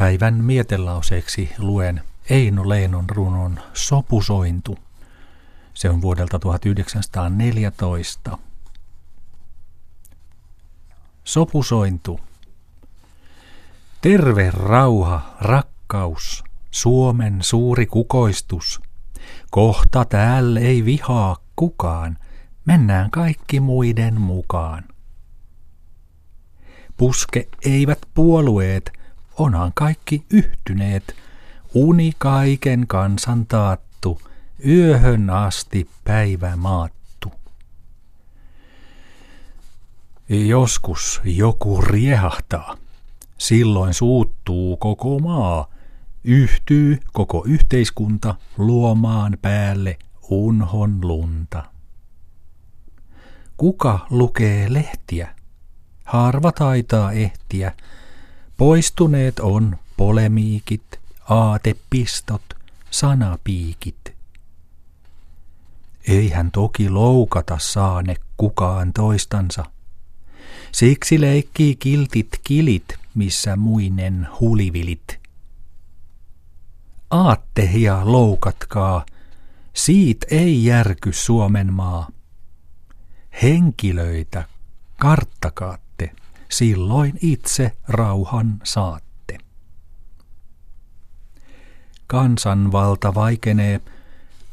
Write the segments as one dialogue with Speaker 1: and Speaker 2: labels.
Speaker 1: Päivän mietelauseeksi luen Eino Leinon runon Sopusointu. Se on vuodelta 1914. Sopusointu. Terve rauha, rakkaus, Suomen suuri kukoistus. Kohta täällä ei vihaa kukaan, mennään kaikki muiden mukaan. Puske eivät puolueet, onhan kaikki yhtyneet, uni kaiken kansan taattu, yöhön asti päivä maattu. Joskus joku riehahtaa, silloin suuttuu koko maa, yhtyy koko yhteiskunta luomaan päälle unhon lunta. Kuka lukee lehtiä? Harva taitaa ehtiä. Poistuneet on polemiikit, aatepistot, sanapiikit. Eihän toki loukata saane kukaan toistansa. Siksi leikkii kiltit kilit, missä muinen hulivilit. Aatte ja loukatkaa, siit ei järky Suomen maa. Henkilöitä karttakaatte, silloin itse rauhan saatte. Kansanvalta vaikenee,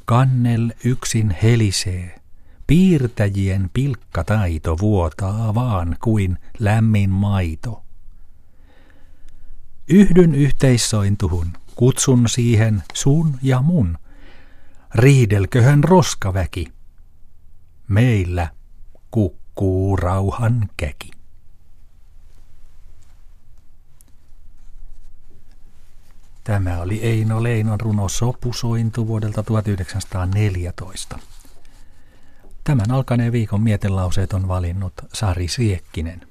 Speaker 1: kannel yksin helisee, piirtäjien pilkkataito vuotaa vaan kuin lämmin maito. Yhdyn yhteissointuhun, kutsun siihen sun ja mun. Riidelköhän roskaväki. Meillä kukkuu rauhan käki. Tämä oli Eino Leinon runo Sopusointu vuodelta 1914. Tämän alkaneen viikon mietelauseet on valinnut Sari Siekkinen.